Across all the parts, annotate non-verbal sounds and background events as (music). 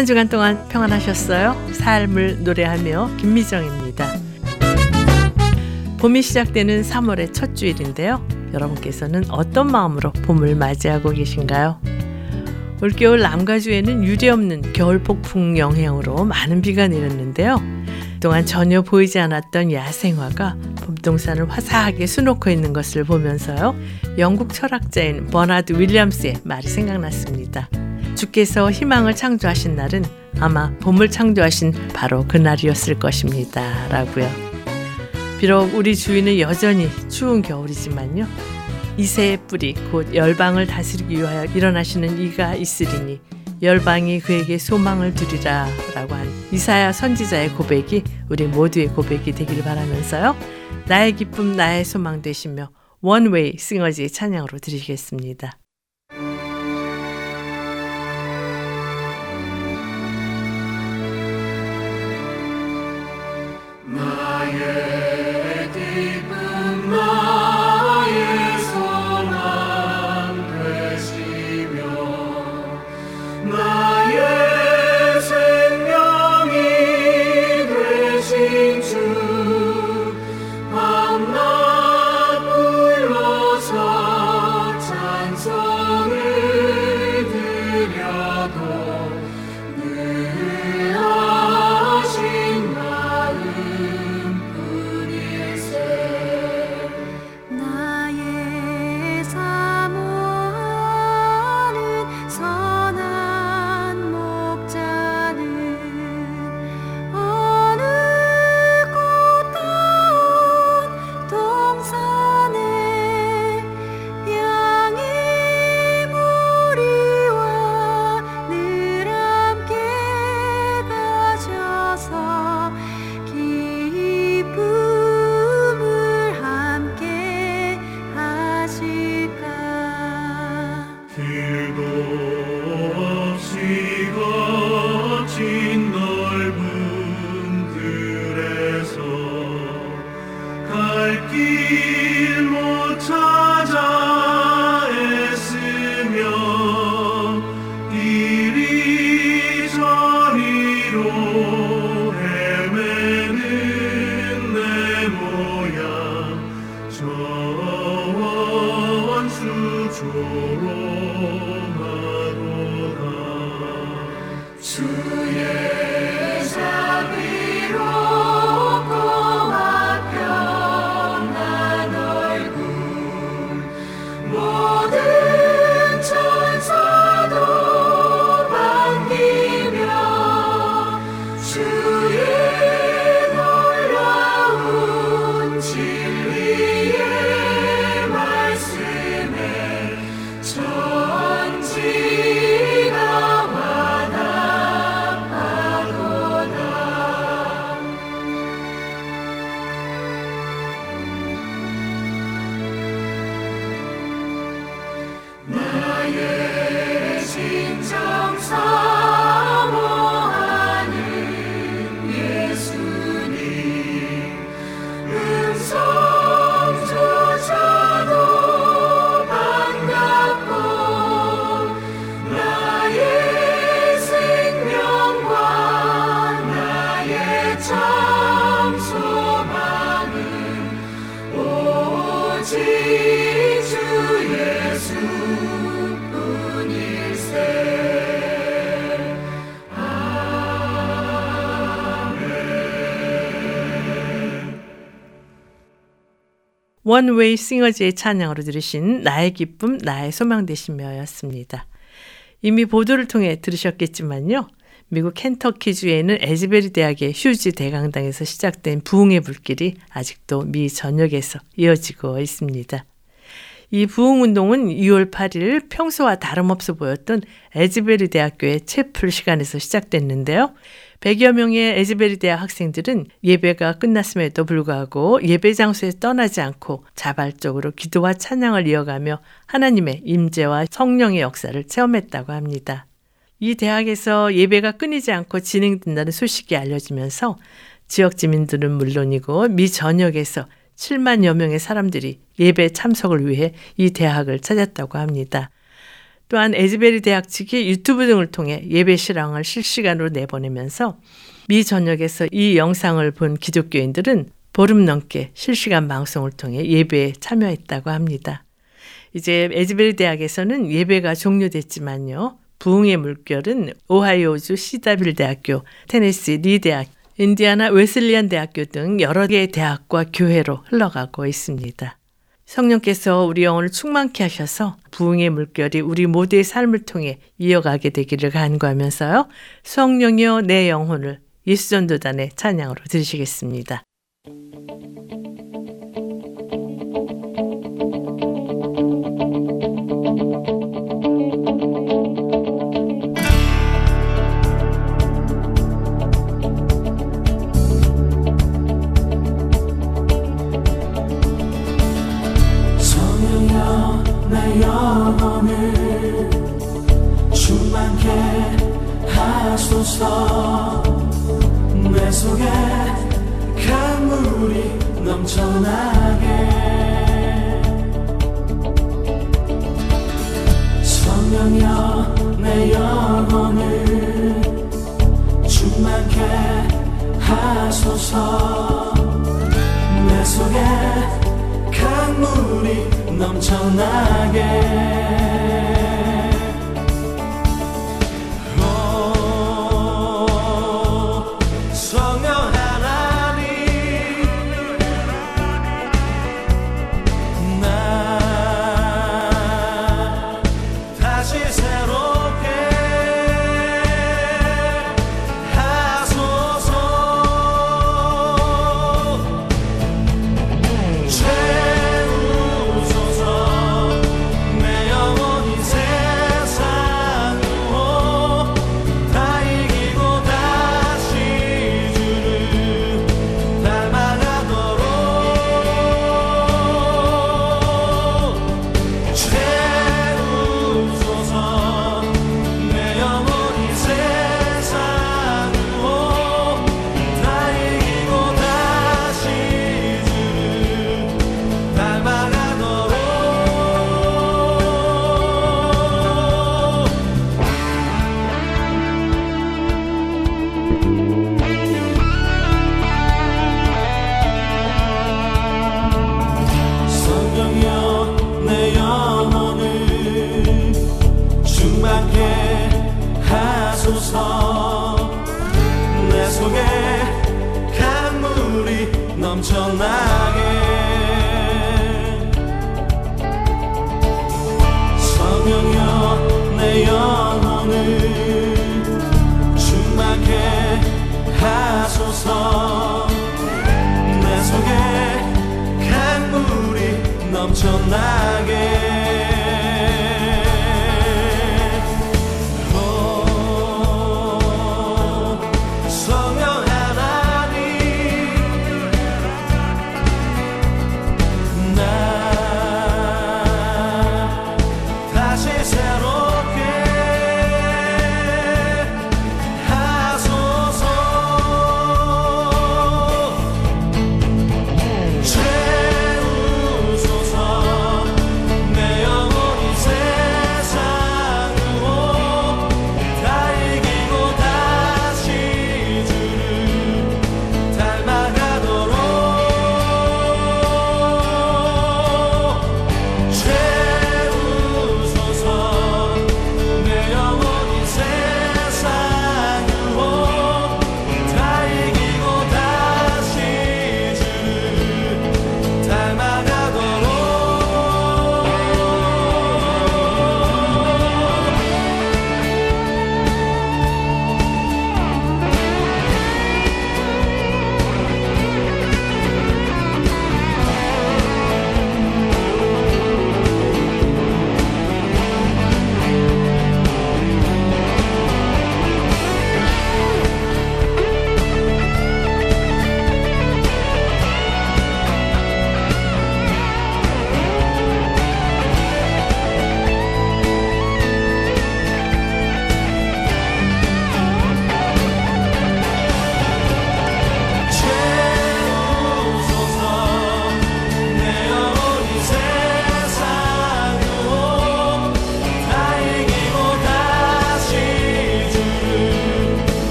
한 주간 동안 평안하셨어요? 삶을 노래하며 김미정입니다. 봄이 시작되는 3월의 첫 주일인데요. 여러분께서는 어떤 마음으로 봄을 맞이하고 계신가요? 올겨울 남가주에는 유례없는 겨울 폭풍 영향으로 많은 비가 내렸는데요. 그동안 전혀 보이지 않았던 야생화가 봄동산을 화사하게 수놓고 있는 것을 보면서요. 영국 철학자인 버나드 윌리엄스의 말이 생각났습니다. 주께서 희망을 창조하신 날은 아마 봄을 창조하신 바로 그날이었을 것입니다. 라고요. 비록 우리 주위는 여전히 추운 겨울이지만요. 이새의 뿌리 곧 열방을 다스리기 위하여 일어나시는 이가 있으리니 열방이 그에게 소망을 두리라 라고 한 이사야 선지자의 고백이 우리 모두의 고백이 되기를 바라면서요. 나의 기쁨 나의 소망 되시며 원웨이 싱어지의 찬양으로 드리겠습니다. One Way Singers의 찬양으로 들으신 나의 기쁨, 나의 소망 되시며였습니다. 이미 보도를 통해 들으셨겠지만요. 미국 켄터키주에는 에즈베리 대학의 휴즈 대강당에서 시작된 부흥의 불길이 아직도 미 전역에서 이어지고 있습니다. 이 부흥운동은 2월 8일 평소와 다름없어 보였던 에즈베리 대학교의 채플 시간에서 시작됐는데요. 100여 명의 에즈베리 대학 학생들은 예배가 끝났음에도 불구하고 예배 장소에 떠나지 않고 자발적으로 기도와 찬양을 이어가며 하나님의 임재와 성령의 역사를 체험했다고 합니다. 이 대학에서 예배가 끊이지 않고 진행된다는 소식이 알려지면서 지역 지민들은 물론이고 미 전역에서 7만여 명의 사람들이 예배 참석을 위해 이 대학을 찾았다고 합니다. 또한 에즈베리 대학 측이 유튜브 등을 통해 예배 실황을 실시간으로 내보내면서 미 전역에서 이 영상을 본 기독교인들은 보름 넘게 실시간 방송을 통해 예배에 참여했다고 합니다. 이제 에즈베리 대학에서는 예배가 종료됐지만요. 부흥의 물결은 오하이오주 시다빌 대학교, 테네시 리 대학, 인디아나 웨슬리안 대학교 등 여러 개의 대학과 교회로 흘러가고 있습니다. 성령께서 우리 영혼을 충만케 하셔서 부흥의 물결이 우리 모두의 삶을 통해 이어가게 되기를 간구하면서요. 성령이여 내 영혼을 예수전도단의 찬양으로 들으시겠습니다.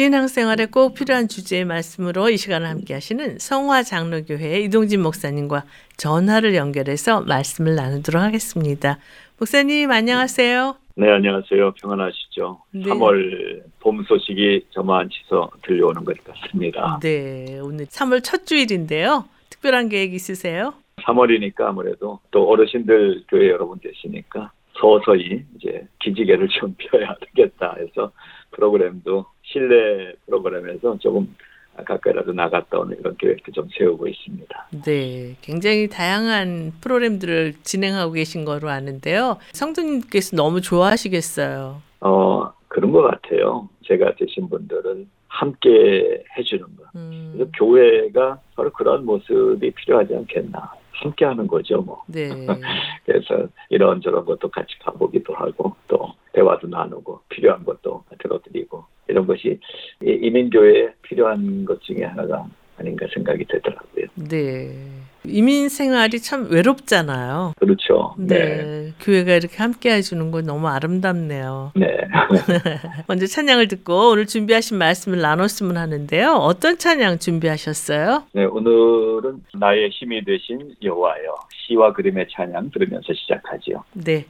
신앙생활에 꼭 필요한 주제의 말씀으로 이 시간을 함께 하시는 성화 장로교회 이동진 목사님과 전화를 연결해서 말씀을 나누도록 하겠습니다. 목사님 안녕하세요. 네, 안녕하세요. 평안하시죠? 네. 3월 봄 소식이 저만치서 들려오는 것 같습니다. 네, 오늘 3월 첫 주일인데요. 특별한 계획 있으세요? 3월이니까 아무래도 또 어르신들 교회 여러분 계시니까 서서히 이제 기지개를 (laughs) 좀 펴야 되겠다 해서 프로그램도 실내 프로그램에서 조금 가까이라도 나갔다 오는 이런 계획도 좀 세우고 있습니다. 네, 굉장히 다양한 프로그램들을 진행하고 계신 거로 아는데요. 성도님께서 너무 좋아하시겠어요. 어, 그런 것 같아요. 제가 되신 분들은 함께 해주는 거. 음, 그래서 교회가 바로 그런 모습이 필요하지 않겠나. 함께 하는 거죠, 뭐. 네, (laughs) 그래서 이런저런 것도 같이 가보기도 하고 또 대화도 나누고 필요한 것도 들어드리고 이런 것이 이 이민교회에 필요한 것 중에 하나가 아닌가 생각이 되더라고요. 네. 이민 생활이 참 외롭잖아요. 그렇죠. 네, 교회가 이렇게 함께 해주는 건 너무 아름답네요. 네. (laughs) 먼저 찬양을 듣고 오늘 준비하신 말씀을 나눴으면 하는데요. 어떤 찬양 준비하셨어요? 네, 오늘은 나의 힘이 되신 여호와여 시와 그림의 찬양 들으면서 시작하지요. 네.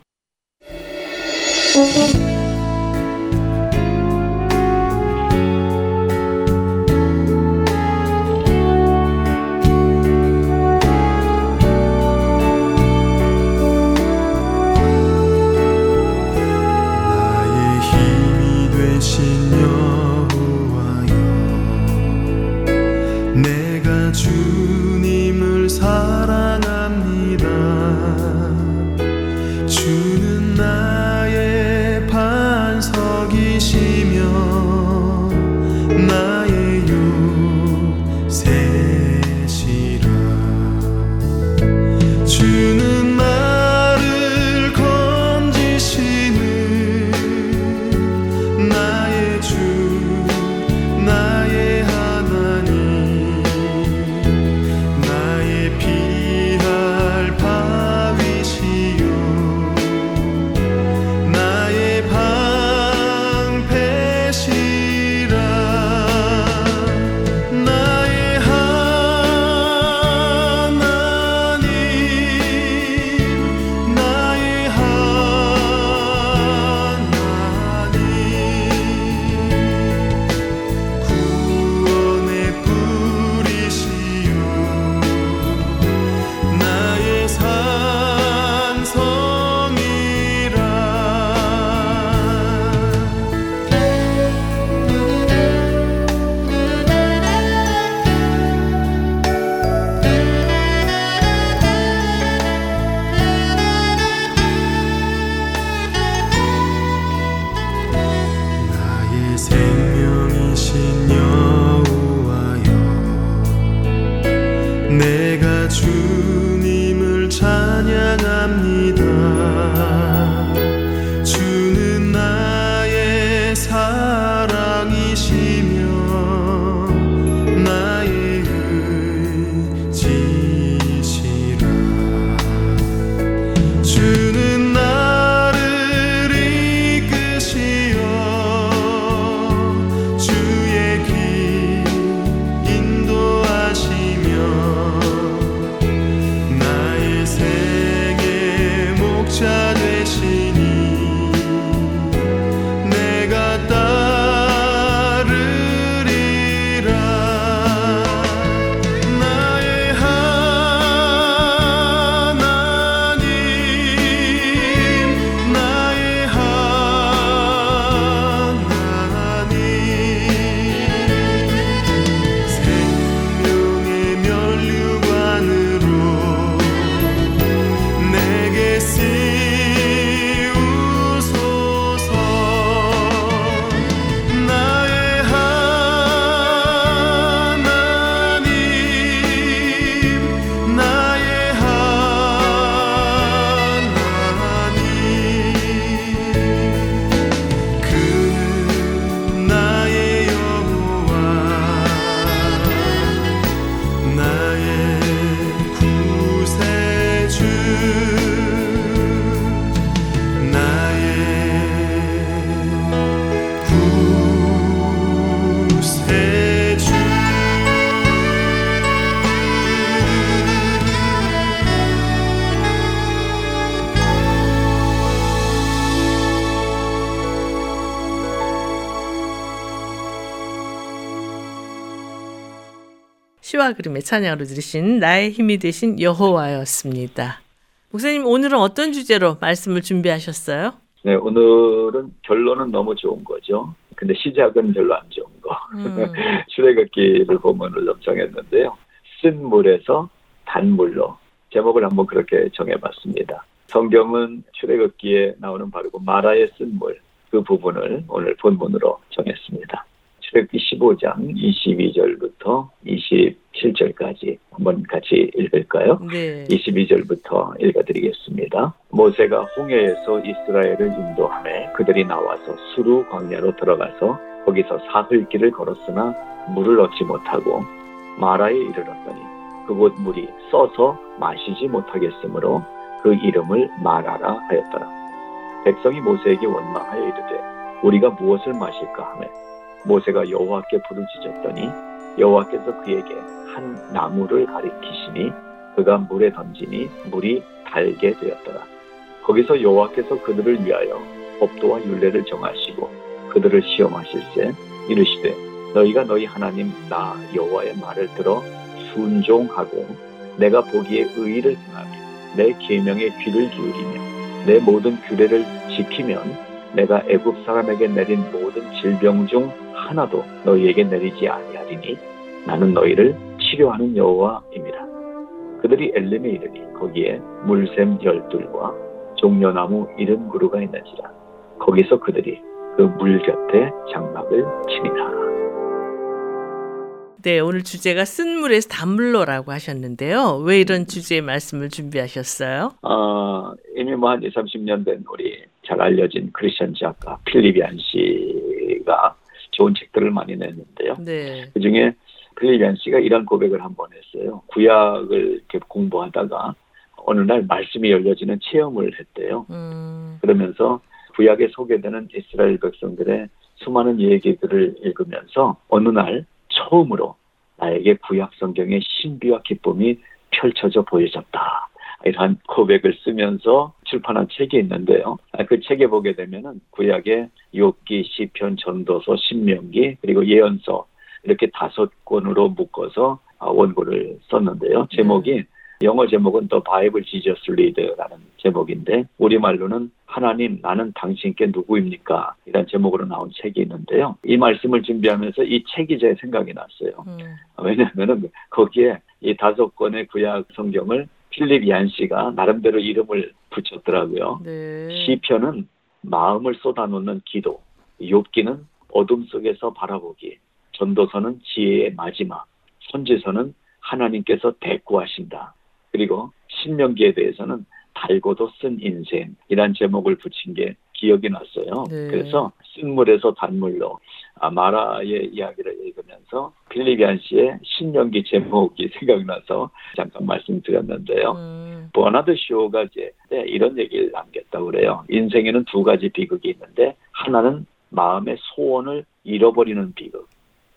시와 그림의 찬양으로 들으신 나의 힘이 되신 여호와였습니다. 목사님 오늘은 어떤 주제로 말씀을 준비하셨어요? 네, 오늘은 결론은 너무 좋은 거죠. 근데 시작은 별로 안 좋은 거. 음. (laughs) 출애굽기를 본문을 정했는데요. 쓴 물에서 단물로 제목을 한번 그렇게 정해봤습니다. 성경은 출애굽기에 나오는 바로 그 마라의 쓴 물 그 부분을 오늘 본문으로 정했습니다. 출애굽기 15장 22절부터 27절까지 한번 같이 읽을까요? 네. 22절부터 읽어드리겠습니다. 모세가 홍해에서 이스라엘을 인도하며 그들이 나와서 수루 광야로 들어가서 거기서 사흘 길을 걸었으나 물을 얻지 못하고 마라에 이르렀더니 그곳 물이 써서 마시지 못하겠으므로 그 이름을 마라라 하였더라. 백성이 모세에게 원망하여 이르되 우리가 무엇을 마실까 하며 모세가 여호와께 부르짖었더니 여호와께서 그에게 한 나무를 가리키시니 그가 물에 던지니 물이 달게 되었더라. 거기서 여호와께서 그들을 위하여 법도와 율례를 정하시고 그들을 시험하실세 이르시되 너희가 너희 하나님 나 여호와의 말을 들어 순종하고 내가 보기에 의를 행하며 내 계명에 귀를 기울이며 내 모든 규례를 지키면 내가 애굽 사람에게 내린 모든 질병 중 하나도 너희에게 내리지 아니하리니 나는 너희를 치료하는 여호와입니다. 그들이 엘림에 이르니 거기에 물샘 열둘과 종려나무 이른 그루가 있는지라 거기서 그들이 그 물 곁에 장막을 치니라. 네, 오늘 주제가 쓴 물에서 단물로라고 하셨는데요. 왜 이런 주제의 말씀을 준비하셨어요? 어, 이미 뭐한 2, 30년 된 우리 잘 알려진 크리스천 작가 필리비안 씨가 좋은 책들을 많이 냈는데요. 네. 그 중에 필리비안 씨가 이런 고백을 한 번 했어요. 구약을 이렇게 공부하다가 어느 날 말씀이 열려지는 체험을 했대요. 음, 그러면서 구약에 소개되는 이스라엘 백성들의 수많은 얘기들을 읽으면서 어느 날 처음으로 나에게 구약 성경의 신비와 기쁨이 펼쳐져 보여졌다. 이러한 고백을 쓰면서 출판한 책이 있는데요. 아, 그 책에 보게 되면은 구약의 욥기, 시편, 전도서, 신명기 그리고 예언서 이렇게 다섯 권으로 묶어서 아, 원고를 썼는데요. 제목이 영어 제목은 The Bible Jesus Lead라는 제목인데 우리말로는 하나님 나는 당신께 누구입니까? 이런 제목으로 나온 책이 있는데요. 이 말씀을 준비하면서 이 책이 제 생각이 났어요. 음, 왜냐하면은 거기에 이 다섯 권의 구약 성경을 필립 얀 씨가 나름대로 이름을 붙였더라고요. 네. 시편은 마음을 쏟아놓는 기도, 욥기는 어둠 속에서 바라보기, 전도서는 지혜의 마지막, 선지서는 하나님께서 대꾸하신다. 그리고 신명기에 대해서는 달고도 쓴 인생이란 제목을 붙인 게 기억이 났어요. 네. 그래서 쓴물에서 단물로 아, 마라의 이야기를 읽으면서 필립 얀시의 신명기 제목이 (laughs) 생각나서 잠깐 말씀드렸는데요. 음, 버나드 쇼가 이제 네, 이런 얘기를 남겼다고 그래요. 인생에는 두 가지 비극이 있는데 하나는 마음의 소원을 잃어버리는 비극,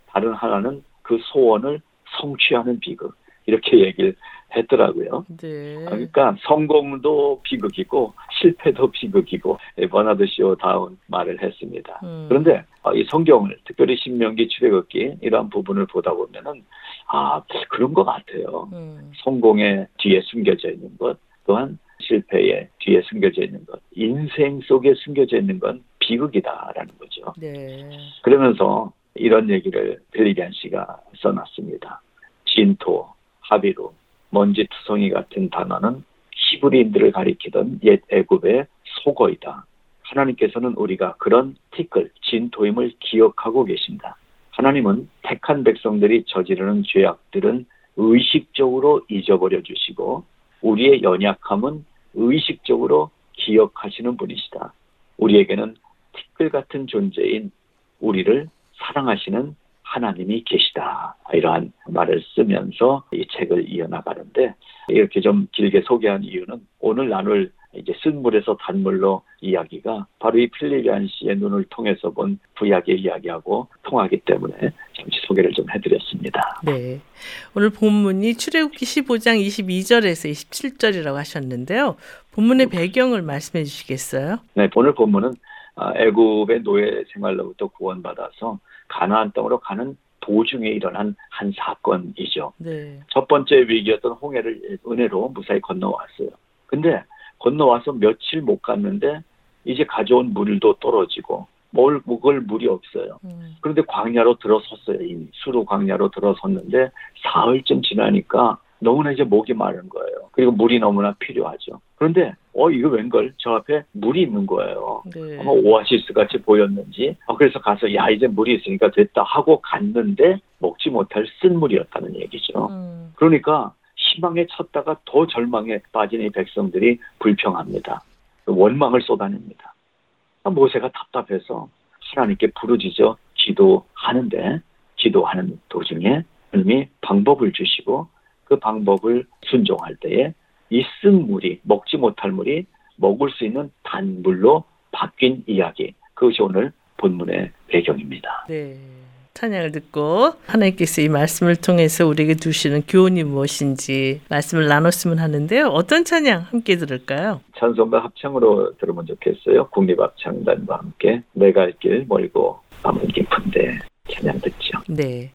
다른 하나는 그 소원을 성취하는 비극. 이렇게 (laughs) 얘기를 했더라고요. 네. 그러니까 성공도 비극이고 실패도 비극이고 예, 버나드 쇼 다운 말을 했습니다. 음. 그런데 어, 이 성경을 특별히 신명기 출애굽기 이러한 부분을 보다 보면은 아 그런 것 같아요. 음, 성공의 뒤에 숨겨져 있는 것, 또한 실패의 뒤에 숨겨져 있는 것, 인생 속에 숨겨져 있는 건 비극이다라는 거죠. 네. 그러면서 이런 얘기를 빌리기안 씨가 써놨습니다. 진토, 하비루, 먼지투성이 같은 단어는 히브리인들을 가리키던 옛 애굽의 속어이다. 하나님께서는 우리가 그런 티끌, 진토임을 기억하고 계신다. 하나님은 택한 백성들이 저지르는 죄악들은 의식적으로 잊어버려 주시고 우리의 연약함은 의식적으로 기억하시는 분이시다. 우리에게는 티끌 같은 존재인 우리를 사랑하시는 하나님이 계시다. 이러한 말을 쓰면서 이 책을 이어나가는데 이렇게 좀 길게 소개한 이유는 오늘 나눌 이제 쓴물에서 단물로 이야기가 바로 이 필리비안 씨의 눈을 통해서 본 구약의 이야기하고 통하기 때문에 잠시 소개를 좀 해드렸습니다. 네. 오늘 본문이 출애굽기 15장 22절에서 27절이라고 하셨는데요. 본문의 배경을 말씀해 주시겠어요? 네, 오늘 본문은 아, 애굽의 노예 생활로부터 구원받아서 가나안 땅으로 가는 도중에 일어난 한 사건이죠. 네. 첫 번째 위기였던 홍해를 은혜로 무사히 건너왔어요. 근데 건너와서 며칠 못 갔는데 이제 가져온 물도 떨어지고 뭘 먹을 물이 없어요. 음. 그런데 광야로 들어섰어요. 이미 수로 광야로 들어섰는데 사흘쯤 지나니까 너무나 이제 목이 마른 거예요. 그리고 물이 너무나 필요하죠. 그런데 어 이거 웬걸 저 앞에 물이 있는 거예요. 네. 아마 오아시스 같이 보였는지 어, 그래서 가서 야 이제 물이 있으니까 됐다 하고 갔는데 먹지 못할 쓴 물이었다는 얘기죠. 음. 그러니까 희망에 쳤다가 더 절망에 빠진 이 백성들이 불평합니다. 원망을 쏟아냅니다. 모세가 답답해서 하나님께 부르짖어 기도하는데 기도하는 도중에 하나님이 방법을 주시고 그 방법을 순종할 때에 이쓴 물이 먹지 못할 물이 먹을 수 있는 단물로 바뀐 이야기 그것이 오늘 본문의 배경입니다. 네. 찬양을 듣고 하나님께서 이 말씀을 통해서 우리에게 주시는 교훈이 무엇인지 말씀을 나눴으면 하는데요. 어떤 찬양 함께 들을까요? 찬송가 합창으로 들으면 좋겠어요. 국립합창단과 함께 내갈길 멀고 밤은 깊은데 찬양 듣죠. 네.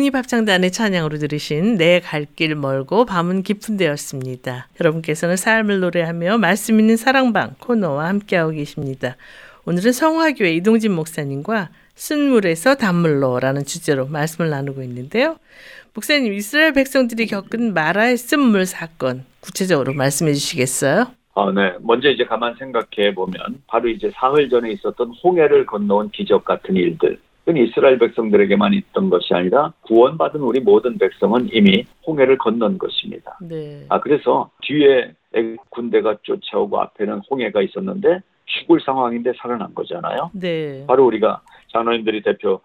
국립합창단의 찬양으로 들으신 내 갈 길 멀고 밤은 깊은 데였습니다. 여러분께서는 삶을 노래하며 말씀 있는 사랑방 코너와 함께하고 계십니다. 오늘은 성화교회 이동진 목사님과 쓴물에서 단물로라는 주제로 말씀을 나누고 있는데요. 목사님, 이스라엘 백성들이 겪은 마라의 쓴물 사건 구체적으로 말씀해 주시겠어요? 아, 네. 먼저 이제 가만 생각해 보면 바로 이제 사흘 전에 있었던 홍해를 건너온 기적 같은 일들. 그건 이스라엘 백성들에게만 있던 것이 아니라 구원받은 우리 모든 백성은 이미 홍해를 건넌 것입니다. 네. 아, 그래서 뒤에 군대가 쫓아오고 앞에는 홍해가 있었는데 죽을 상황인데 살아난 거잖아요. 네. 바로 우리가 장로님들이 대표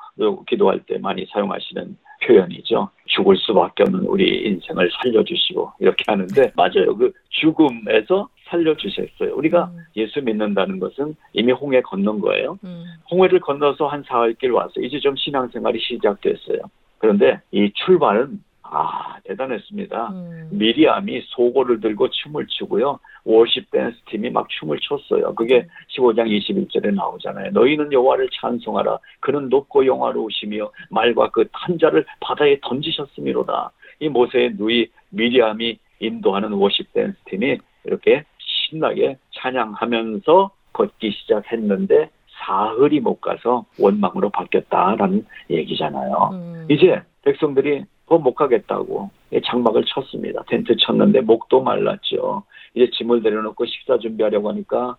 기도할 때 많이 사용하시는 표현이죠. 죽을 수밖에 없는 우리 인생을 살려주시고 이렇게 하는데 맞아요. 그 죽음에서 살려주셨어요. 우리가 음. 예수 믿는다는 것은 이미 홍해 건넌 거예요. 음. 홍해를 건너서 한 사흘 길 왔어요. 이제 좀 신앙생활이 시작됐어요. 그런데 이 출발은 아 대단했습니다. 음. 미리암이 소고를 들고 춤을 추고요. worship 댄스 팀이 막 춤을 췄어요. 그게 15장 21절에 나오잖아요. 너희는 여호와를 찬송하라. 그는 높고 영화로우시며 말과 그 탄 자를 바다에 던지셨음이로다. 이 모세의 누이 미리암이 인도하는 worship 댄스 팀이 이렇게 신나게 찬양하면서 걷기 시작했는데 사흘이 못 가서 원망으로 바뀌었다라는 얘기잖아요. 음. 이제 백성들이 더 못 가겠다고 장막을 쳤습니다. 텐트 쳤는데 목도 말랐죠. 이제 짐을 내려놓고 식사 준비하려고 하니까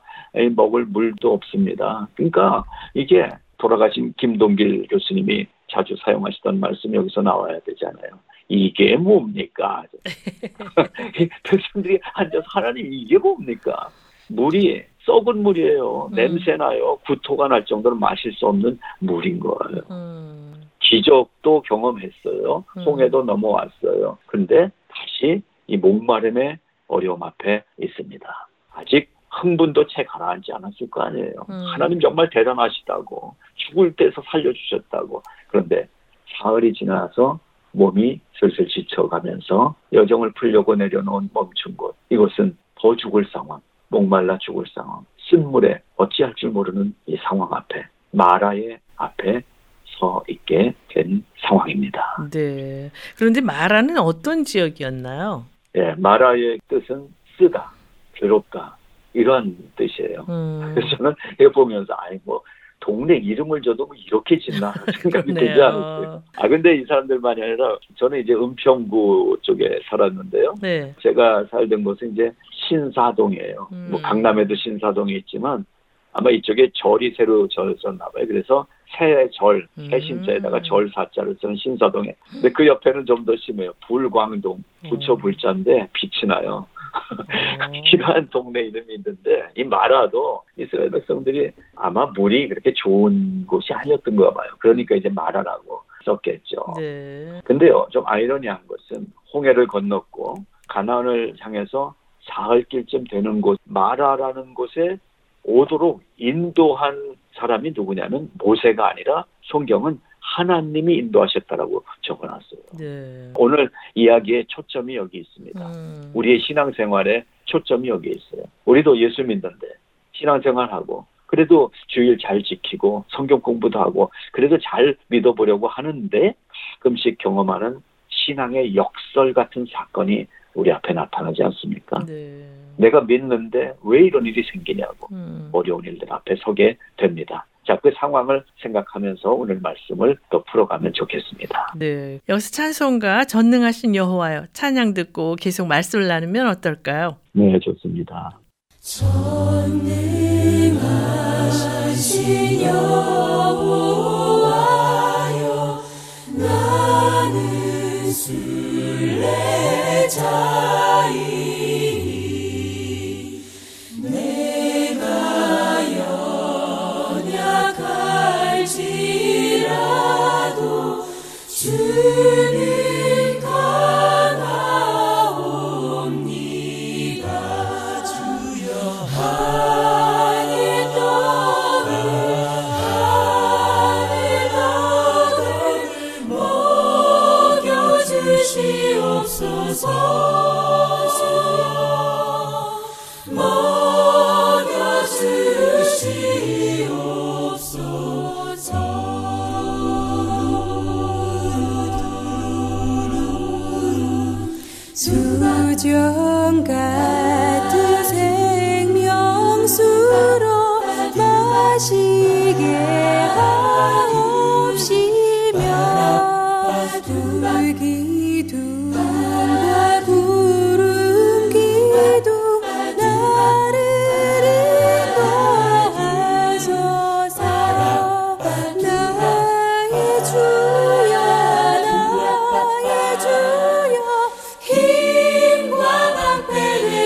먹을 물도 없습니다. 그러니까 이게 돌아가신 김동길 교수님이 자주 사용하시던 말씀이 여기서 나와야 되잖아요. 이게 뭡니까? (laughs) 백성들이 앉아서 하나님 이게 뭡니까? 물이 썩은 물이에요. 음. 냄새나요. 구토가 날 정도로 마실 수 없는 물인 거예요. 음. 기적도 경험했어요. 음. 홍해도 넘어왔어요. 근데 다시 이 목마름의 어려움 앞에 있습니다. 아직 흥분도 채 가라앉지 않았을 거 아니에요. 음. 하나님 정말 대단하시다고 죽을 때서 살려주셨다고. 그런데 사흘이 지나서 몸이 슬슬 지쳐가면서 여정을 풀려고 내려놓은 멈춘 곳. 이곳은 더 죽을 상황, 목말라 죽을 상황, 쓴물에 어찌할 줄 모르는 이 상황 앞에 마라의 앞에 서 있게 된 상황입니다. 네. 그런데 마라는 어떤 지역이었나요? 예, 마라의 뜻은 쓰다, 괴롭다 이런 뜻이에요. 음. (laughs) 그래서 저는 이거 보면서 아이 뭐 동네 이름을 줘도 뭐 이렇게 짓나 (laughs) 생각이 들지 않았어요. 아 근데 이 사람들만이 아니라 저는 이제 은평구 쪽에 살았는데요. 네. 제가 살던 곳은 이제 신사동이에요. 음. 뭐 강남에도 신사동이 있지만 아마 이쪽에 절이 새로 졌었나 봐요. 그래서 새절, 음. 새신자에다가 절 사자를 쓰는 신사동에. 근데 그 옆에는 좀 더 심해요. 불광동, 부처 음. 불자인데 빛이 나요. 어. 이러한 동네 이름이 있는데 이 마라도 이스라엘 백성들이 아마 물이 그렇게 좋은 곳이 아니었던 거 봐요. 그러니까 이제 마라라고 썼겠죠. 네. 근데요, 좀 아이러니한 것은 홍해를 건넜고 가나안을 향해서 사흘길쯤 되는 곳 마라라는 곳에 오도록 인도한 사람이 누구냐면 모세가 아니라 성경은 하나님이 인도하셨다라고 적어놨어요. 네. 오늘 이야기의 초점이 여기 있습니다. 음. 우리의 신앙생활에 초점이 여기 있어요. 우리도 예수 믿는데 신앙생활하고 그래도 주일 잘 지키고 성경 공부도 하고 그래도 잘 믿어보려고 하는데 가끔씩 경험하는 신앙의 역설 같은 사건이 우리 앞에 나타나지 않습니까? 네. 내가 믿는데 왜 이런 일이 생기냐고 음. 어려운 일들 앞에 서게 됩니다. 자, 그 상황을 생각하면서 오늘 말씀을 더 풀어가면 좋겠습니다. 네. 여기서 찬송가 전능하신 여호와여 찬양 듣고 계속 말씀을 나누면 어떨까요? 네, 좋습니다. 전능하신 여호와여 나는 순 례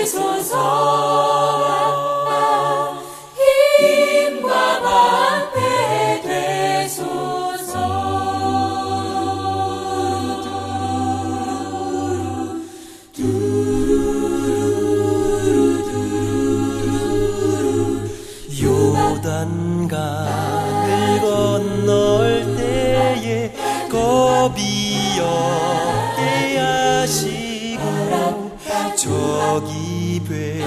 되소 저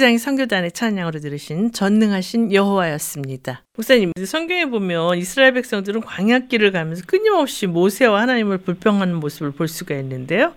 옹 기장이 선교단의 찬양으로 들으신 전능하신 여호와였습니다. 목사님, 성경에 보면 이스라엘 백성들은 광야길을 가면서 끊임없이 모세와 하나님을 불평하는 모습을 볼 수가 있는데요.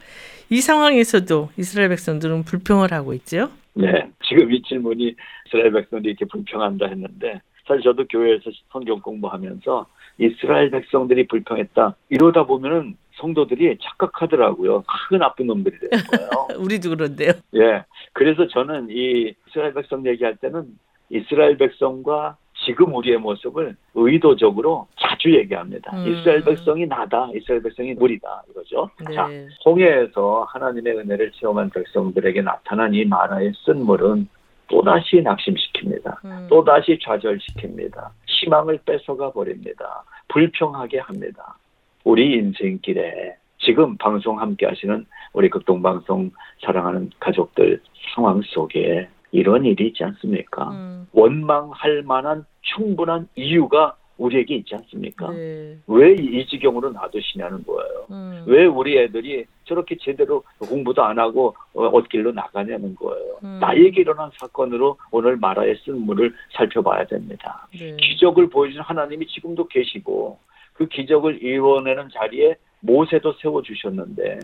이 상황에서도 이스라엘 백성들은 불평을 하고 있죠. 네, 지금 이 질문이 이스라엘 백성들이 이렇게 불평한다 했는데 사실 저도 교회에서 성경 공부하면서 이스라엘 백성들이 불평했다 이러다 보면은 성도들이 착각하더라고요. 큰 나쁜 놈들이 되는 거예요. (laughs) 우리도 그런데요. 예. 그래서 저는 이 이스라엘 백성 얘기할 때는 이스라엘 백성과 지금 우리의 모습을 의도적으로 자주 얘기합니다. 음. 이스라엘 백성이 나다. 이스라엘 백성이 우리다. 이거죠. 네. 자, 홍해에서 하나님의 은혜를 체험한 백성들에게 나타난 이 만화의 쓴물은 또다시 낙심시킵니다. 음. 또다시 좌절시킵니다. 희망을 뺏어가 버립니다. 불평하게 합니다. 우리 인생길에 지금 방송 함께 하시는 우리 극동방송 사랑하는 가족들 상황 속에 이런 일이 있지 않습니까? 음. 원망할 만한 충분한 이유가 우리에게 있지 않습니까? 네. 왜이 지경으로 놔두시냐는 거예요. 음. 왜 우리 애들이 저렇게 제대로 공부도 안 하고 어, 어길로 나가냐는 거예요. 음. 나에게 일어난 사건으로 오늘 마라의 쓴물을 살펴봐야 됩니다. 네. 기적을 보여주는 하나님이 지금도 계시고 그 기적을 이뤄내는 자리에 모세도 세워주셨는데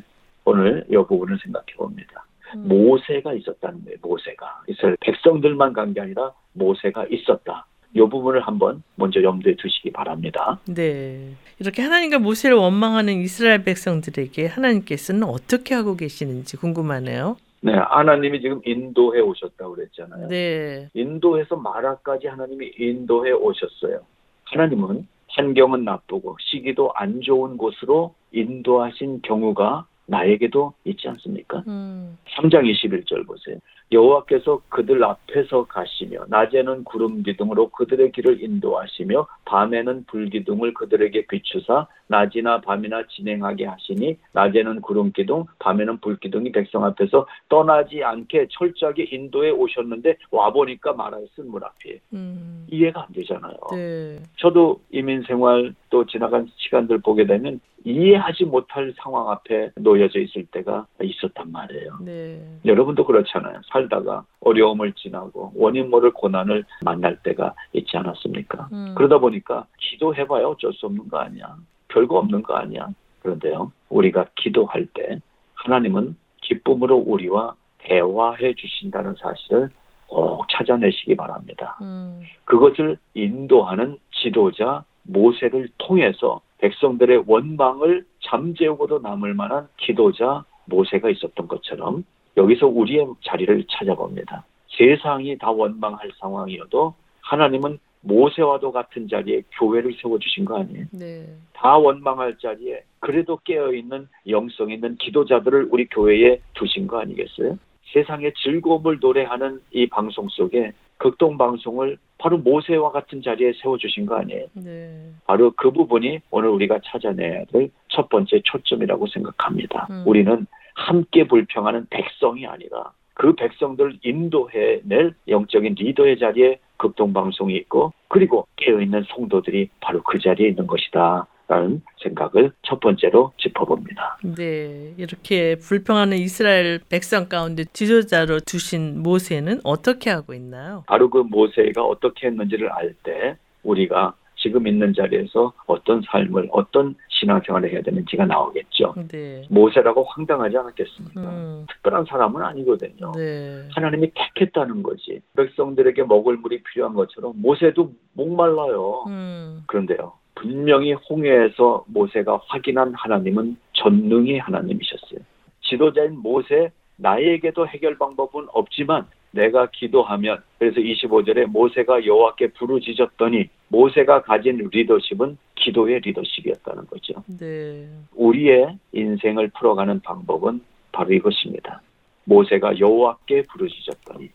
오늘 이 부분을 생각해 봅니다. 음. 모세가 있었다는 거예요. 모세가 이스라엘 백성들만 간 게 아니라 모세가 있었다. 이 부분을 한번 먼저 염두에 두시기 바랍니다. 네. 이렇게 하나님과 모세를 원망하는 이스라엘 백성들에게 하나님께서는 어떻게 하고 계시는지 궁금하네요. 네, 하나님이 지금 인도해 오셨다고 그랬잖아요. 네. 인도에서 마라까지 하나님이 인도해 오셨어요. 하나님은 환경은 나쁘고 시기도 안 좋은 곳으로 인도하신 경우가 나에게도 있지 않습니까? 음. 3장 21절 보세요. 여호와께서 그들 앞에서 가시며 낮에는 구름 기둥으로 그들의 길을 인도하시며 밤에는 불 기둥을 그들에게 비추사 낮이나 밤이나 진행하게 하시니 낮에는 구름 기둥 밤에는 불 기둥이 백성 앞에서 떠나지 않게 철저하게 인도해 오셨는데 와 보니까 말할 쓴물 앞에 음. 이해가 안 되잖아요. 네. 저도 이민 생활 또 지나간 시간들 보게 되면 이해하지 못할 상황 앞에 놓여져 있을 때가 있었단 말이에요. 네. 여러분도 그렇잖아요. 살다가 어려움을 지나고 원인 모를 고난을 만날 때가 있지 않았습니까? 음. 그러다 보니까 기도해봐야 어쩔 수 없는 거 아니야. 별거 없는 거 아니야. 그런데요, 우리가 기도할 때 하나님은 기쁨으로 우리와 대화해 주신다는 사실을 꼭 찾아내시기 바랍니다. 음. 그것을 인도하는 지도자 모세를 통해서 백성들의 원망을 잠재우고도 남을 만한 기도자 모세가 있었던 것처럼 여기서 우리의 자리를 찾아봅니다. 세상이 다 원망할 상황이어도 하나님은 모세와도 같은 자리에 교회를 세워주신 거 아니에요? 네. 다 원망할 자리에 그래도 깨어있는 영성 있는 기도자들을 우리 교회에 두신 거 아니겠어요? 세상의 즐거움을 노래하는 이 방송 속에 극동 방송을 바로 모세와 같은 자리에 세워주신 거 아니에요? 네. 바로 그 부분이 오늘 우리가 찾아내야 될 첫 번째 초점이라고 생각합니다. 음. 우리는 함께 불평하는 백성이 아니라 그 백성들을 인도해낼 영적인 리더의 자리에 극동방송이 있고 그리고 깨어있는 성도들이 바로 그 자리에 있는 것이다. 라는 생각을 첫 번째로 짚어봅니다. 네. 이렇게 불평하는 이스라엘 백성 가운데 지도자로 두신 모세는 어떻게 하고 있나요? 바로 그 모세가 어떻게 했는지를 알 때 우리가 지금 있는 자리에서 어떤 삶을 어떤 신앙생활을 해야 되는지가 나오겠죠. 네. 모세라고 황당하지 않았겠습니까? 음. 특별한 사람은 아니거든요. 네. 하나님이 택했다는 거지. 백성들에게 먹을 물이 필요한 것처럼 모세도 목말라요. 음. 그런데요. 분명히 홍해에서 모세가 확인한 하나님은 전능히 하나님이셨어요. 지도자인 모세 나에게도 해결 방법은 없지만 내가 기도하면 그래서 25절에 모세가 여호와께 부르짖었더니 모세가 가진 리더십은 기도의 리더십이었다는 거죠. 네. 우리의 인생을 풀어가는 방법은 바로 이것입니다. 모세가 여호와께 부르짖었더니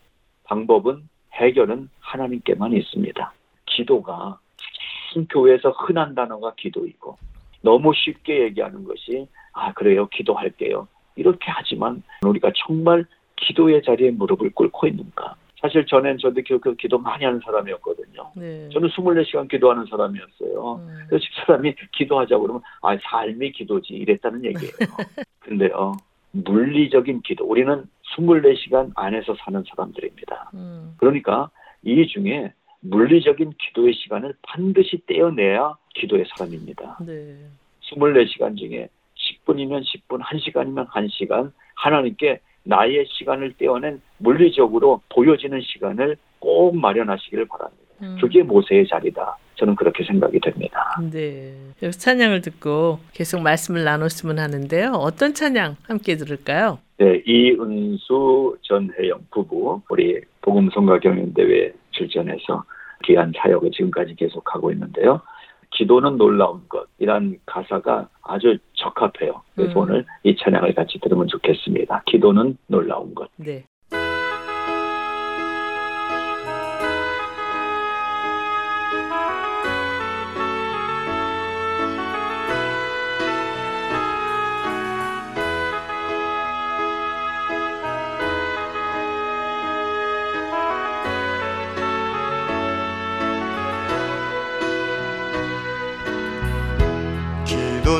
방법은 해결은 하나님께만 있습니다. 기도가 참 교회에서 흔한 단어가 기도이고 너무 쉽게 얘기하는 것이 아 그래요 기도할게요 이렇게 하지만 우리가 정말 기도의 자리에 무릎을 꿇고 있는가? 사실 전엔 저도 그, 그 기도 많이 하는 사람이었거든요. 네. 저는 24시간 기도하는 사람이었어요. 음. 그래서 집사람이 기도하자고 그러면 아 삶이 기도지 이랬다는 얘기예요. (laughs) 근데요 물리적인 기도 우리는 24시간 안에서 사는 사람들입니다. 음. 그러니까 이 중에 물리적인 기도의 시간을 반드시 떼어내야 기도의 사람입니다. 네. 24시간 중에 10분이면 10분, 1시간이면 1시간 하나님께 나의 시간을 떼어낸 물리적으로 보여지는 시간을 꼭 마련하시기를 바랍니다. 음. 그게 모세의 자리다. 저는 그렇게 생각이 됩니다. 네. 여기서 찬양을 듣고 계속 말씀을 나눴으면 하는데요. 어떤 찬양 함께 들을까요? 네, 이은수 전혜영 부부 우리 복음성가 경연대회 출전해서 귀한 사역을 지금까지 계속하고 있는데요. 기도는 놀라운 것 이란 가사가 아주 적합해요. 그래서 음. 오늘 이 찬양을 같이 들으면 좋겠습니다. 기도는 놀라운 것. 네. 기도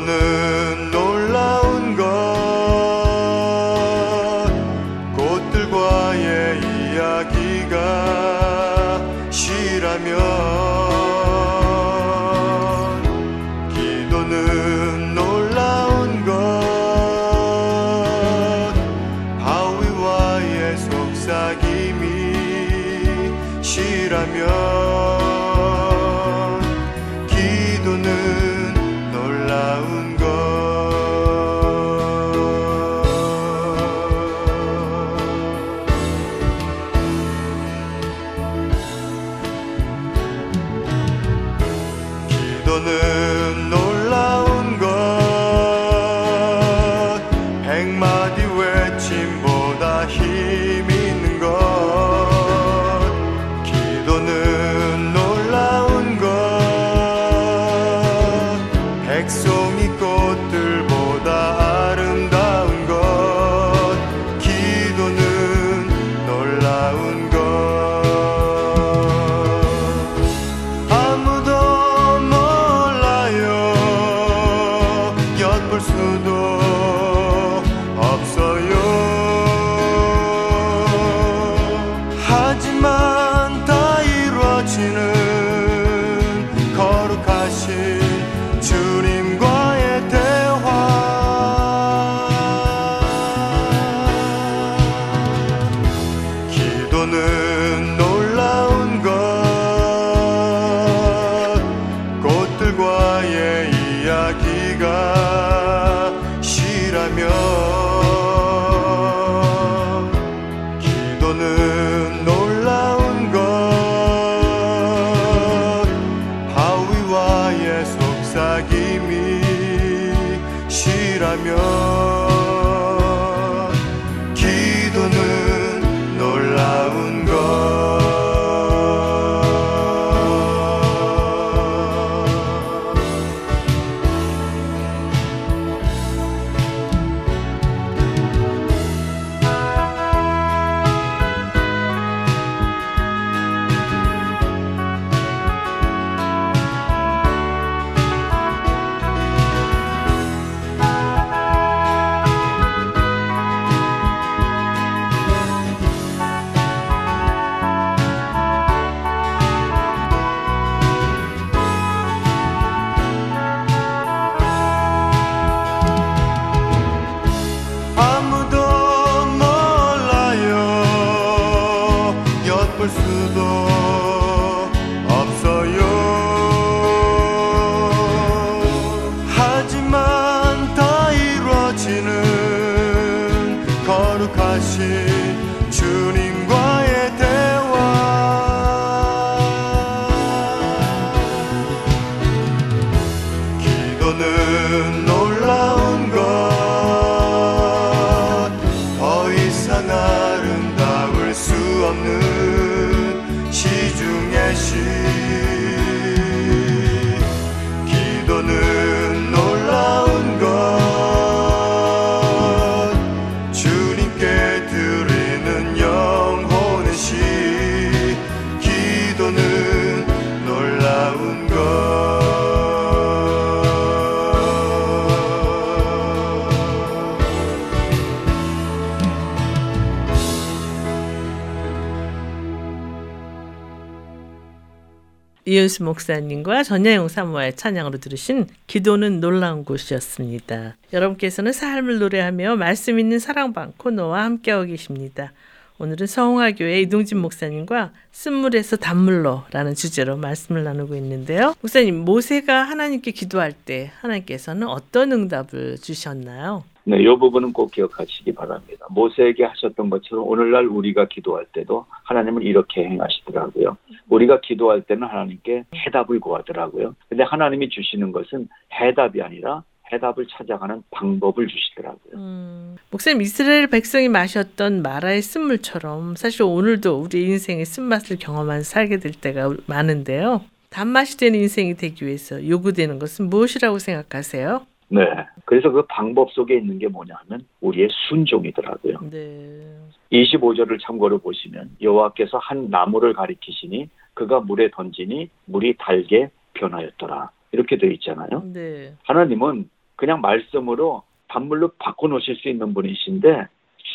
이은수 목사님과 전야용 사모의 찬양으로 들으신 기도는 놀라운 곳이었습니다. 여러분께서는 삶을 노래하며 말씀 있는 사랑방 코너와 함께하고 계십니다. 오늘은 서홍화교회 이동진 목사님과 쓴물에서 단물로라는 주제로 말씀을 나누고 있는데요. 목사님, 모세가 하나님께 기도할 때 하나님께서는 어떤 응답을 주셨나요? 네, 이 부분은 꼭 기억하시기 바랍니다. 모세에게 하셨던 것처럼 오늘날 우리가 기도할 때도 하나님은 이렇게 행하시더라고요. 우리가 기도할 때는 하나님께 해답을 구하더라고요. 근데 하나님이 주시는 것은 해답이 아니라 해답을 찾아가는 방법을 주시더라고요. 음, 목사님 이스라엘 백성이 마셨던 마라의 쓴물처럼 사실 오늘도 우리 인생의 쓴맛을 경험하며 살게 될 때가 많은데요. 단맛이 되는 인생이 되기 위해서 요구되는 것은 무엇이라고 생각하세요? 네. 그래서 그 방법 속에 있는 게 뭐냐 하면 우리의 순종이더라고요. 네. 25절을 참고로 보시면 여호와께서 한 나무를 가리키시니 그가 물에 던지니 물이 달게 변하였더라. 이렇게 되어 있잖아요. 네. 하나님은 그냥 말씀으로 단물로 바꿔놓으실 수 있는 분이신데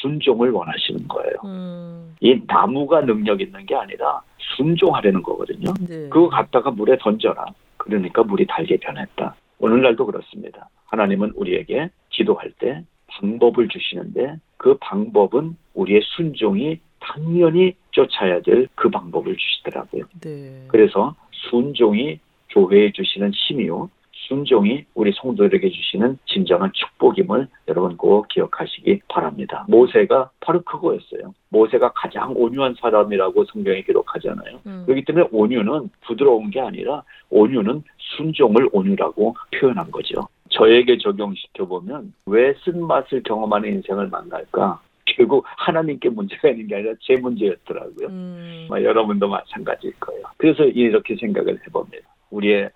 순종을 원하시는 거예요. 음, 이 나무가 능력 있는 게 아니라 순종하려는 거거든요. 네. 그거 갖다가 물에 던져라. 그러니까 물이 달게 변했다. 오늘날도 그렇습니다. 하나님은 우리에게 기도할 때 방법을 주시는데 그 방법은 우리의 순종이 당연히 쫓아야 될 그 방법을 주시더라고요. 네. 그래서 순종이 교회에 주시는 힘이요. 순종이 우리 성도들에게 주시는 진정한 축복임을 여러분 꼭 기억하시기 바랍니다. 모세가 바로 그거였어요. 모세가 가장 온유한 사람이라고 성경에 기록하잖아요. 음, 그렇기 때문에 온유는 부드러운 게 아니라 온유는 순종을 온유라고 표현한 거죠. 저에게 적용시켜 보면 왜 쓴맛을 경험하는 인생을 만날까? 결국 하나님께 문제가 있는 게 아니라 제 문제였더라고요. 음, 아마 여러분도 마찬가지일 거예요. 그래서 이렇게 생각을 해봅니다. 우리의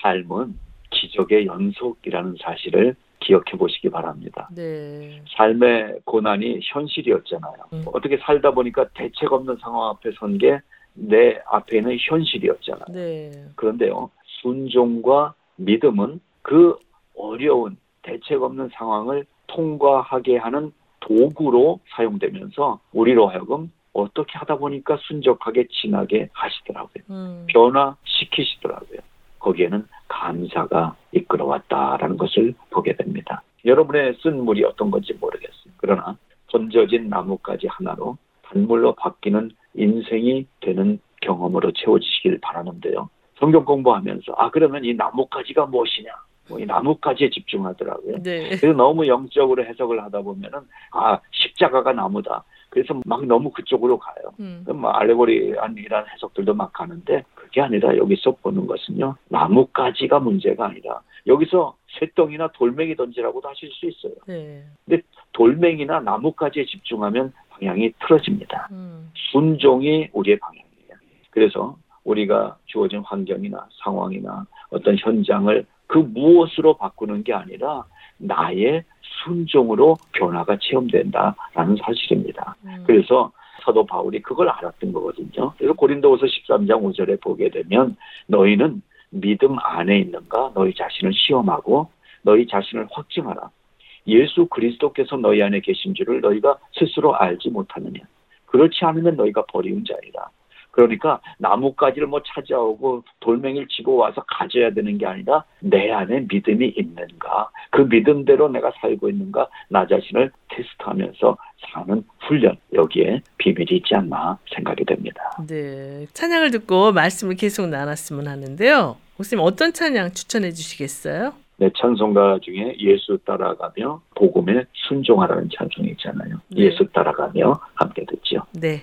삶은 기적의 연속이라는 사실을 기억해 보시기 바랍니다. 네. 삶의 고난이 현실이었잖아요. 음. 어떻게 살다 보니까 대책 없는 상황 앞에 선 게 내 앞에 있는 현실이었잖아요. 네. 그런데요, 순종과 믿음은 그 어려운 대책 없는 상황을 통과하게 하는 도구로 사용되면서 우리로 하여금 어떻게 하다 보니까 순적하게 지나게 하시더라고요. 음, 변화시키시더라고요. 거기에는 감사가 이끌어왔다라는 것을 보게 됩니다. 여러분의 쓴 물이 어떤 건지 모르겠어요. 그러나 던져진 나무까지 하나로 단물로 바뀌는 인생이 되는 경험으로 채워지시길 바라는데요. 성경 공부하면서 아 그러면 이 나뭇가지가 무엇이냐? 뭐 이 나뭇가지에 집중하더라고요. 네. 그래서 너무 영적으로 해석을 하다 보면은 아 십자가가 나무다. 그래서 막 너무 그쪽으로 가요. 음, 그럼 뭐 알레고리한 해석들도 막 가는데 그게 아니라 여기서 보는 것은요 나뭇가지가 문제가 아니라 여기서 쇠덩이나 돌멩이 던지라고도 하실 수 있어요. 네. 돌멩이나 나뭇가지에 집중하면 방향이 틀어집니다. 음, 순종이 우리의 방향이에요. 그래서 우리가 주어진 환경이나 상황이나 어떤 현장을 그 무엇으로 바꾸는 게 아니라 나의 순종으로 변화가 체험된다라는 사실입니다. 음, 그래서 사도 바울이 그걸 알았던 거거든요. 그래서 고린도후서 13장 5절에 보게 되면 너희는 믿음 안에 있는가 너희 자신을 시험하고 너희 자신을 확증하라. 예수 그리스도께서 너희 안에 계신 줄을 너희가 스스로 알지 못하느냐. 그렇지 않으면 너희가 버리운 자이라. 그러니까 나뭇가지를 뭐 찾아오고 돌멩이를 지고 와서 가져야 되는 게 아니라 내 안에 믿음이 있는가 그 믿음대로 내가 살고 있는가 나 자신을 테스트하면서 사는 훈련 여기에 비밀이 있지 않나 생각이 됩니다. 네. 찬양을 듣고 말씀을 계속 나눴으면 하는데요. 목사님 어떤 찬양 추천해 주시겠어요? 네, 찬송가 중에 예수 따라가며 복음에 순종하라는 찬송이 있잖아요. 네. 예수 따라가며 함께 듣죠. 네.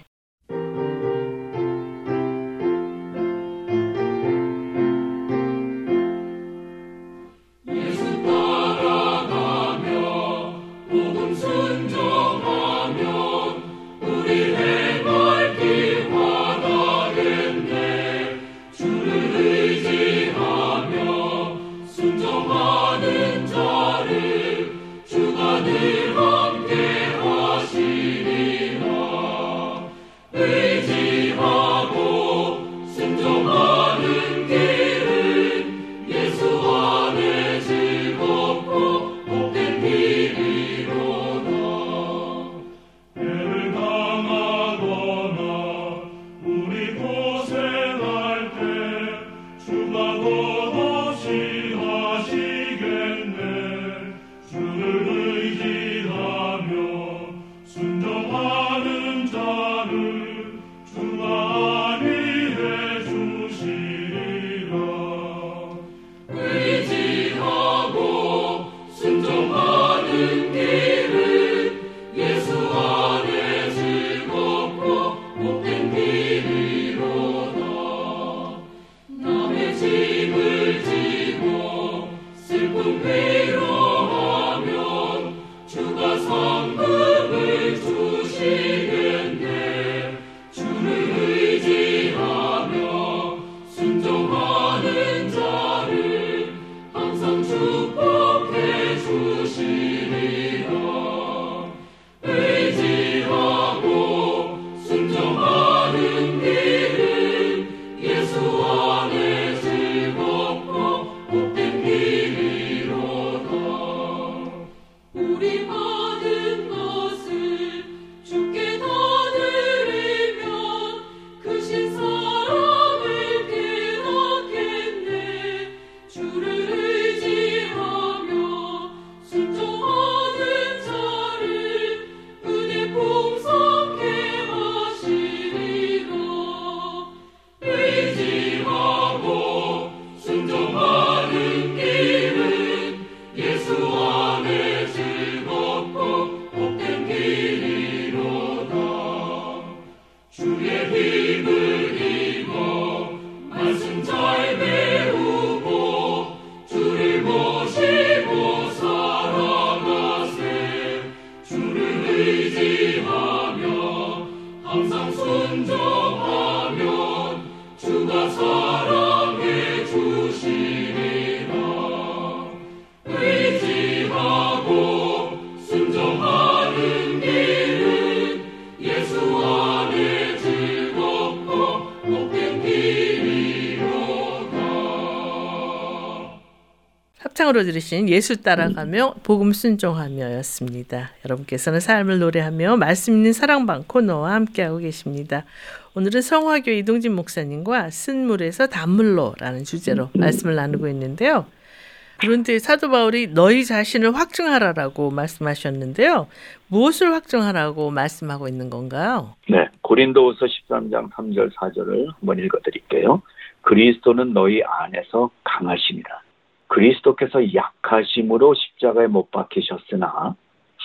합창으로 들으신 예수 따라가며 복음 순종하며였습니다. 여러분께서는 삶을 노래하며 말씀 있는 사랑방 코너와 함께하고 계십니다. 오늘은 성화교 이동진 목사님과 쓴물에서 단물로라는 주제로 말씀을 나누고 있는데요. 그런데 사도 바울이 너희 자신을 확증하라라고 말씀하셨는데요. 무엇을 확증하라고 말씀하고 있는 건가요? 네, 고린도후서 13장 3절 4절을 한번 읽어 드릴게요. 그리스도는 너희 안에서 강하심이라. 그리스도께서 약하심으로 십자가에 못 박히셨으나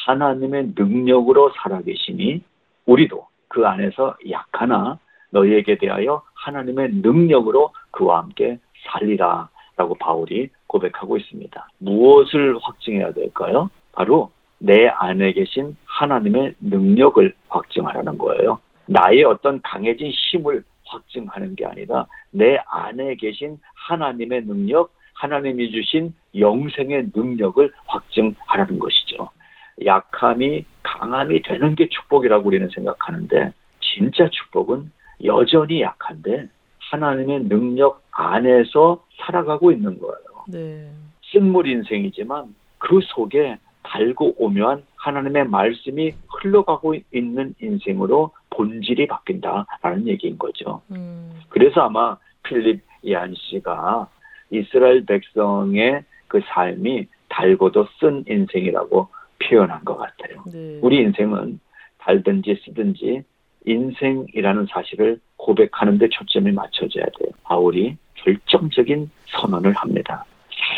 하나님의 능력으로 살아계시니 우리도 그 안에서 약하나 너희에게 대하여 하나님의 능력으로 그와 함께 살리라 라고 바울이 고백하고 있습니다. 무엇을 확증해야 될까요? 바로 내 안에 계신 하나님의 능력을 확증하라는 거예요. 나의 어떤 강해진 힘을 확증하는 게 아니라 내 안에 계신 하나님의 능력, 하나님이 주신 영생의 능력을 확증하라는 것이죠. 약함이 강함이 되는 게 축복이라고 우리는 생각하는데 진짜 축복은 여전히 약한데 하나님의 능력 안에서 살아가고 있는 거예요. 네. 쓴물 인생이지만 그 속에 달고 오묘한 하나님의 말씀이 흘러가고 있는 인생으로 본질이 바뀐다라는 얘기인 거죠. 음, 그래서 아마 필립 이안 씨가 이스라엘 백성의 그 삶이 달고도 쓴 인생이라고 표현한 것 같아요. 네. 우리 인생은 달든지 쓰든지 인생이라는 사실을 고백하는 데 초점이 맞춰져야 돼요. 바울이 결정적인 선언을 합니다.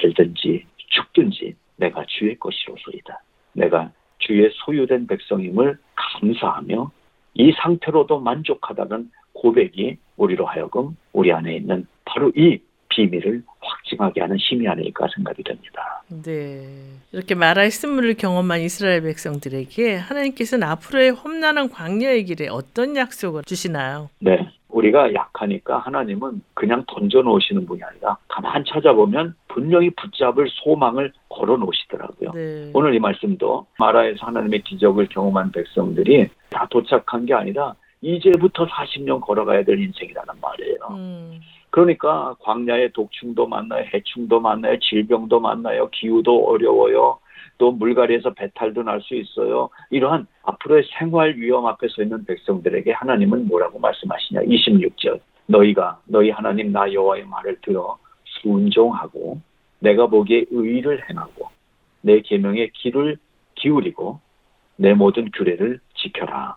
살든지 죽든지 내가 주의 것이로소이다. 내가 주의 소유된 백성임을 감사하며 이 상태로도 만족하다는 고백이 우리로 하여금 우리 안에 있는 바로 이 비밀을 확증하게 하는 힘이 아닐까 생각이 됩니다. 네. 이렇게 마라의 쓴물을 경험한 이스라엘 백성들에게 하나님께서는 앞으로의 험난한 광야의 길에 어떤 약속을 주시나요? 네. 우리가 약하니까 하나님은 그냥 던져 놓으시는 분이 아니라 가만 찾아보면 분명히 붙잡을 소망을 걸어 놓으시더라고요. 네. 오늘 이 말씀도 마라에서 하나님의 기적을 경험한 백성들이 다 도착한 게 아니라 이제부터 40년 걸어가야 될 인생이라는 말이에요. 음, 그러니까 광야에 독충도 만나요, 해충도 만나요, 질병도 만나요, 기후도 어려워요. 또 물갈이에서 배탈도 날 수 있어요. 이러한 앞으로의 생활 위험 앞에 서 있는 백성들에게 하나님은 뭐라고 말씀하시냐? 26절. 너희가 너희 하나님 나 여호와의 말을 들어 순종하고 내가 보기에 의를 행하고 내 계명의 귀를 기울이고 내 모든 규례를 지켜라.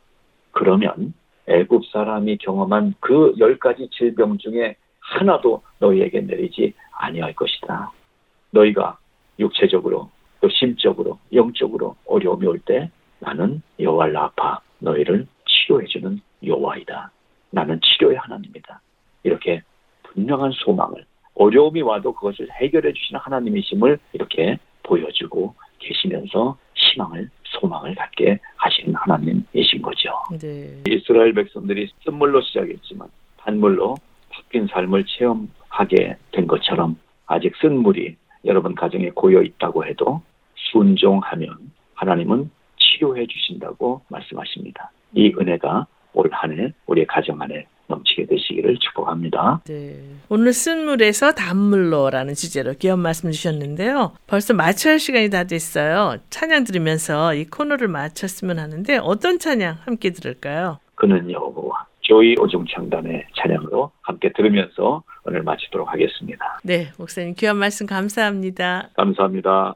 그러면 애굽 사람이 경험한 그 열 가지 질병 중에 하나도 너희에게 내리지 아니할 것이다. 너희가 육체적으로 또 심적으로 영적으로 어려움이 올 때 나는 여호와 라파 너희를 치료해 주는 여호와이다. 나는 치료의 하나님이다. 이렇게 분명한 소망을 어려움이 와도 그것을 해결해 주시는 하나님이심을 이렇게 보여주고 계시면서 희망을 소망을 갖게 하시는 하나님이신 거죠. 네. 이스라엘 백성들이 쓴물로 시작했지만 단물로 바뀐 삶을 체험하게 된 것처럼 아직 쓴물이 여러분 가정에 고여 있다고 해도 순종하면 하나님은 치료해 주신다고 말씀하십니다. 이 은혜가 올 한해 우리 가정 안에 넘치게 되시기를 축복합니다. 네. 오늘 쓴물에서 단물로라는 주제로 귀한 말씀 주셨는데요. 벌써 마쳐야 할 시간이 다 됐어요. 찬양 들으면서 이 코너를 마쳤으면 하는데 어떤 찬양 함께 들을까요? 그는 여호와 조이 오중창단의 찬양으로 함께 들으면서 오늘 마치도록 하겠습니다. 네, 목사님 귀한 말씀 감사합니다. 감사합니다.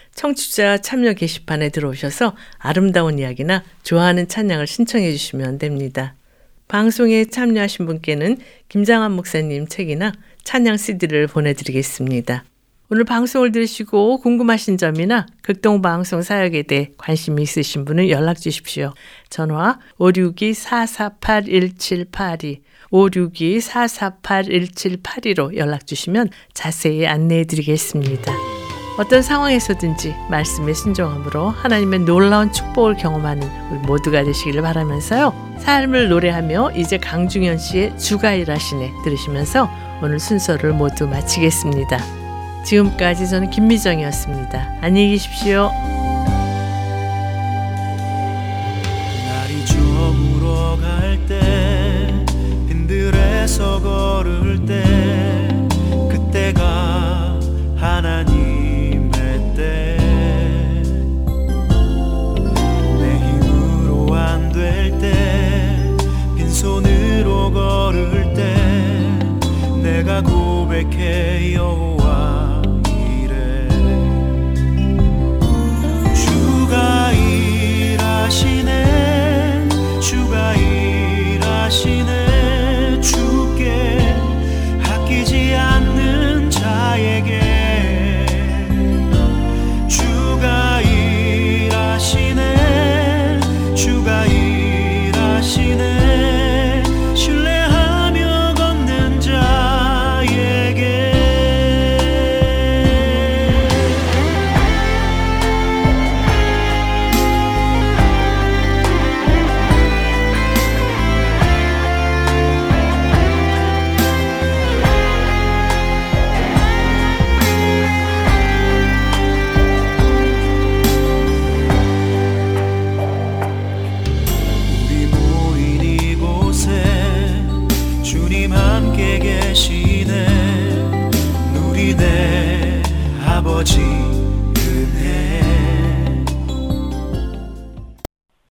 청취자 참여 게시판에 들어오셔서 아름다운 이야기나 좋아하는 찬양을 신청해 주시면 됩니다. 방송에 참여하신 분께는 김장한 목사님 책이나 찬양 CD를 보내드리겠습니다. 오늘 방송을 들으시고 궁금하신 점이나 극동방송 사역에 대해 관심이 있으신 분은 연락 주십시오. 전화 562-448-1782 562-448-1782로 연락 주시면 자세히 안내해 드리겠습니다. 어떤 상황에서든지 말씀에 순종함으로 하나님의 놀라운 축복을 경험하는 우리 모두가 되시기를 바라면서요. 삶을 노래하며 이제 강중현 씨의 주가 일하시네 들으시면서 오늘 순서를 모두 마치겠습니다. 지금까지 저는 김미정이었습니다. 안녕히 계십시오. 날이 저물어 갈때 빈들에서 걸을 때 그때가 하나님 고백해 여호와